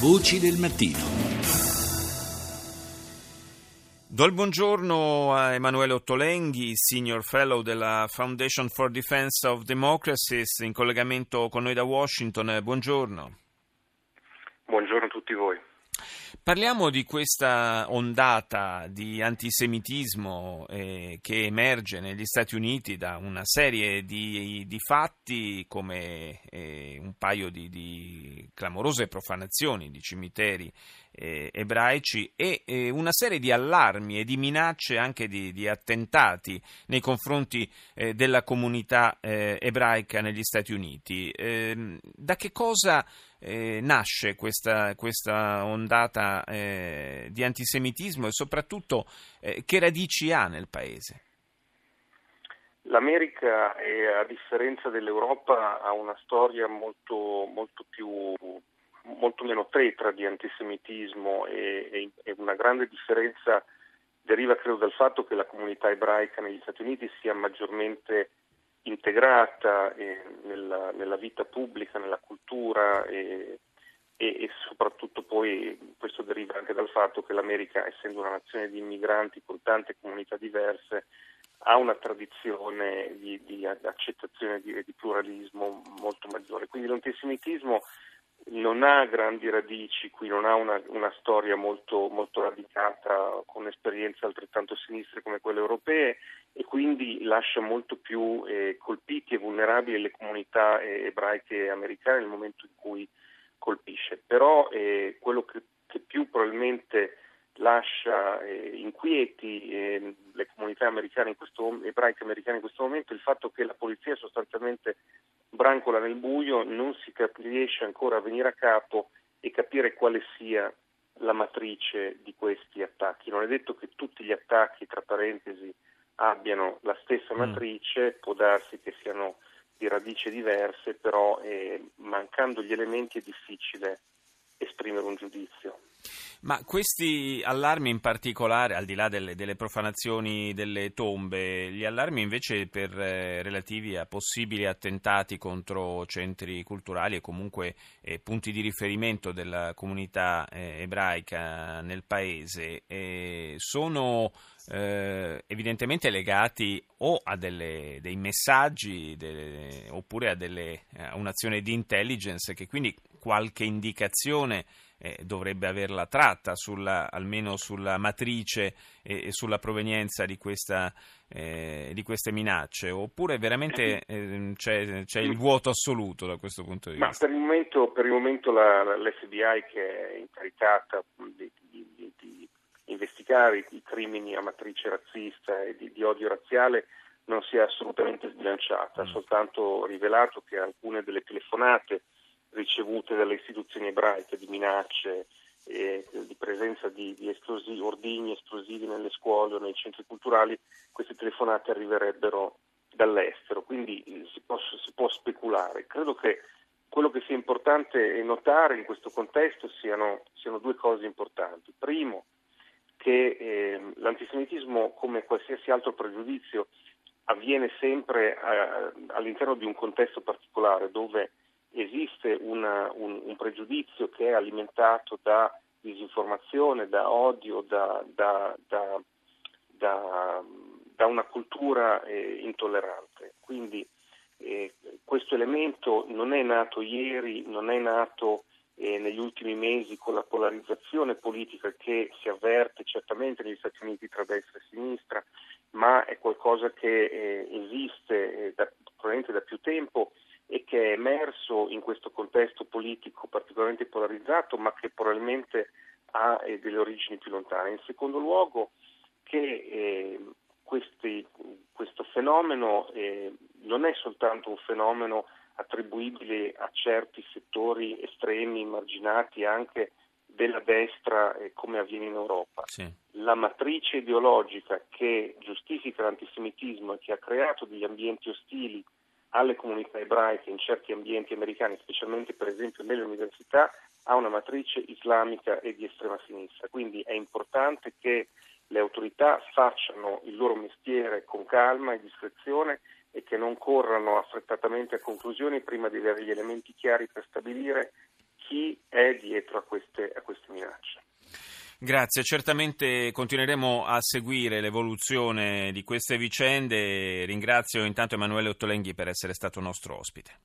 Voci del mattino. Do il buongiorno a Emanuele Ottolenghi, Senior Fellow della Foundation for Defense of Democracies, in collegamento con noi da Washington. Buongiorno. Buongiorno a tutti voi. Parliamo di questa ondata di antisemitismo eh, che emerge negli Stati Uniti da una serie di, di fatti come eh, un paio di, di, clamorose profanazioni di cimiteri eh, ebraici e una serie di allarmi e di minacce anche di, attentati nei confronti eh, della comunità eh, ebraica negli Stati Uniti. Ehm, da che cosa eh, nasce questa, questa ondata eh, di antisemitismo e soprattutto eh, che radici ha nel paese? L'America, a differenza dell'Europa, ha una storia molto, molto, più, molto meno tetra di antisemitismo e, e, una grande differenza deriva credo dal fatto che la comunità ebraica negli Stati Uniti sia maggiormente integrata eh, nella, nella, vita pubblica, nella cultura e, e, e, soprattutto poi questo deriva anche dal fatto che l'America, essendo una nazione di immigranti con tante comunità diverse, ha una tradizione di, di accettazione e di, di pluralismo molto maggiore. Quindi l'antisemitismo non ha grandi radici qui, non ha una, una storia molto, molto, radicata con esperienze altrettanto sinistre come quelle europee e quindi lascia molto più eh, colpiti e vulnerabili le comunità eh, ebraiche americane nel momento in cui colpisce. Però eh, quello che, che, più probabilmente lascia eh, inquieti eh, le comunità americane questo, ebraiche americane in questo momento è il fatto che la polizia sostanzialmente brancola nel buio, non si cap- riesce ancora a venire a capo e capire quale sia la matrice di questi attacchi. Non è detto che tutti gli attacchi, tra parentesi, abbiano la stessa mm. matrice, può darsi che siano di radici diverse, però eh, mancando gli elementi è difficile esprimere un giudizio. Ma questi allarmi in particolare, al di là delle, delle profanazioni delle tombe, gli allarmi invece per, eh, relativi a possibili attentati contro centri culturali e comunque eh, punti di riferimento della comunità eh, ebraica nel paese, eh, sono eh, evidentemente legati o a delle, dei messaggi delle, oppure a, delle, a un'azione di intelligence che quindi qualche indicazione eh, dovrebbe averla tratta, sulla, almeno sulla matrice e, e sulla provenienza di, questa, eh, di, queste minacce, oppure veramente eh, c'è, c'è, il vuoto assoluto da questo punto di Ma vista? Per il momento, per il momento la, l'FBI che è incaricata di, di, di, di investigare i, crimini a matrice razzista e di, odio razziale non si è assolutamente sbilanciata, ha mm. soltanto rivelato che alcune delle telefonate ricevute dalle istituzioni ebraiche di minacce, eh, di presenza di, di esplosivi, ordigni esplosivi nelle scuole o nei centri culturali, queste telefonate arriverebbero dall'estero, quindi eh, si, può, si, può, speculare. Credo che quello che sia importante notare in questo contesto siano, siano due cose importanti. Primo, che eh, l'antisemitismo, come qualsiasi altro pregiudizio, avviene sempre eh, all'interno di un contesto particolare dove esiste una, un, un, pregiudizio che è alimentato da disinformazione, da odio, da, da, da, da una cultura eh, intollerante. Quindi eh, questo elemento non è nato ieri, non è nato eh, negli ultimi mesi con la polarizzazione politica che si avverte certamente negli Stati Uniti tra destra e sinistra, ma è qualcosa che eh, esiste eh, da, probabilmente da più tempo e che è emerso in questo contesto politico particolarmente polarizzato, ma che probabilmente ha eh, delle origini più lontane. In secondo luogo che eh, questi, questo fenomeno eh, non è soltanto un fenomeno attribuibile a certi settori estremi, marginati anche della destra eh, come avviene in Europa. Sì. La matrice ideologica che giustifica l'antisemitismo e che ha creato degli ambienti ostili alle comunità ebraiche in certi ambienti americani, specialmente per esempio nelle università, ha una matrice islamica e di estrema sinistra. Quindi è importante che le autorità facciano il loro mestiere con calma e discrezione e che non corrano affrettatamente a conclusioni prima di avere gli elementi chiari per stabilire chi è dietro a queste, a queste minacce. Grazie, certamente continueremo a seguire l'evoluzione di queste vicende. Ringrazio intanto Emanuele Ottolenghi per essere stato nostro ospite.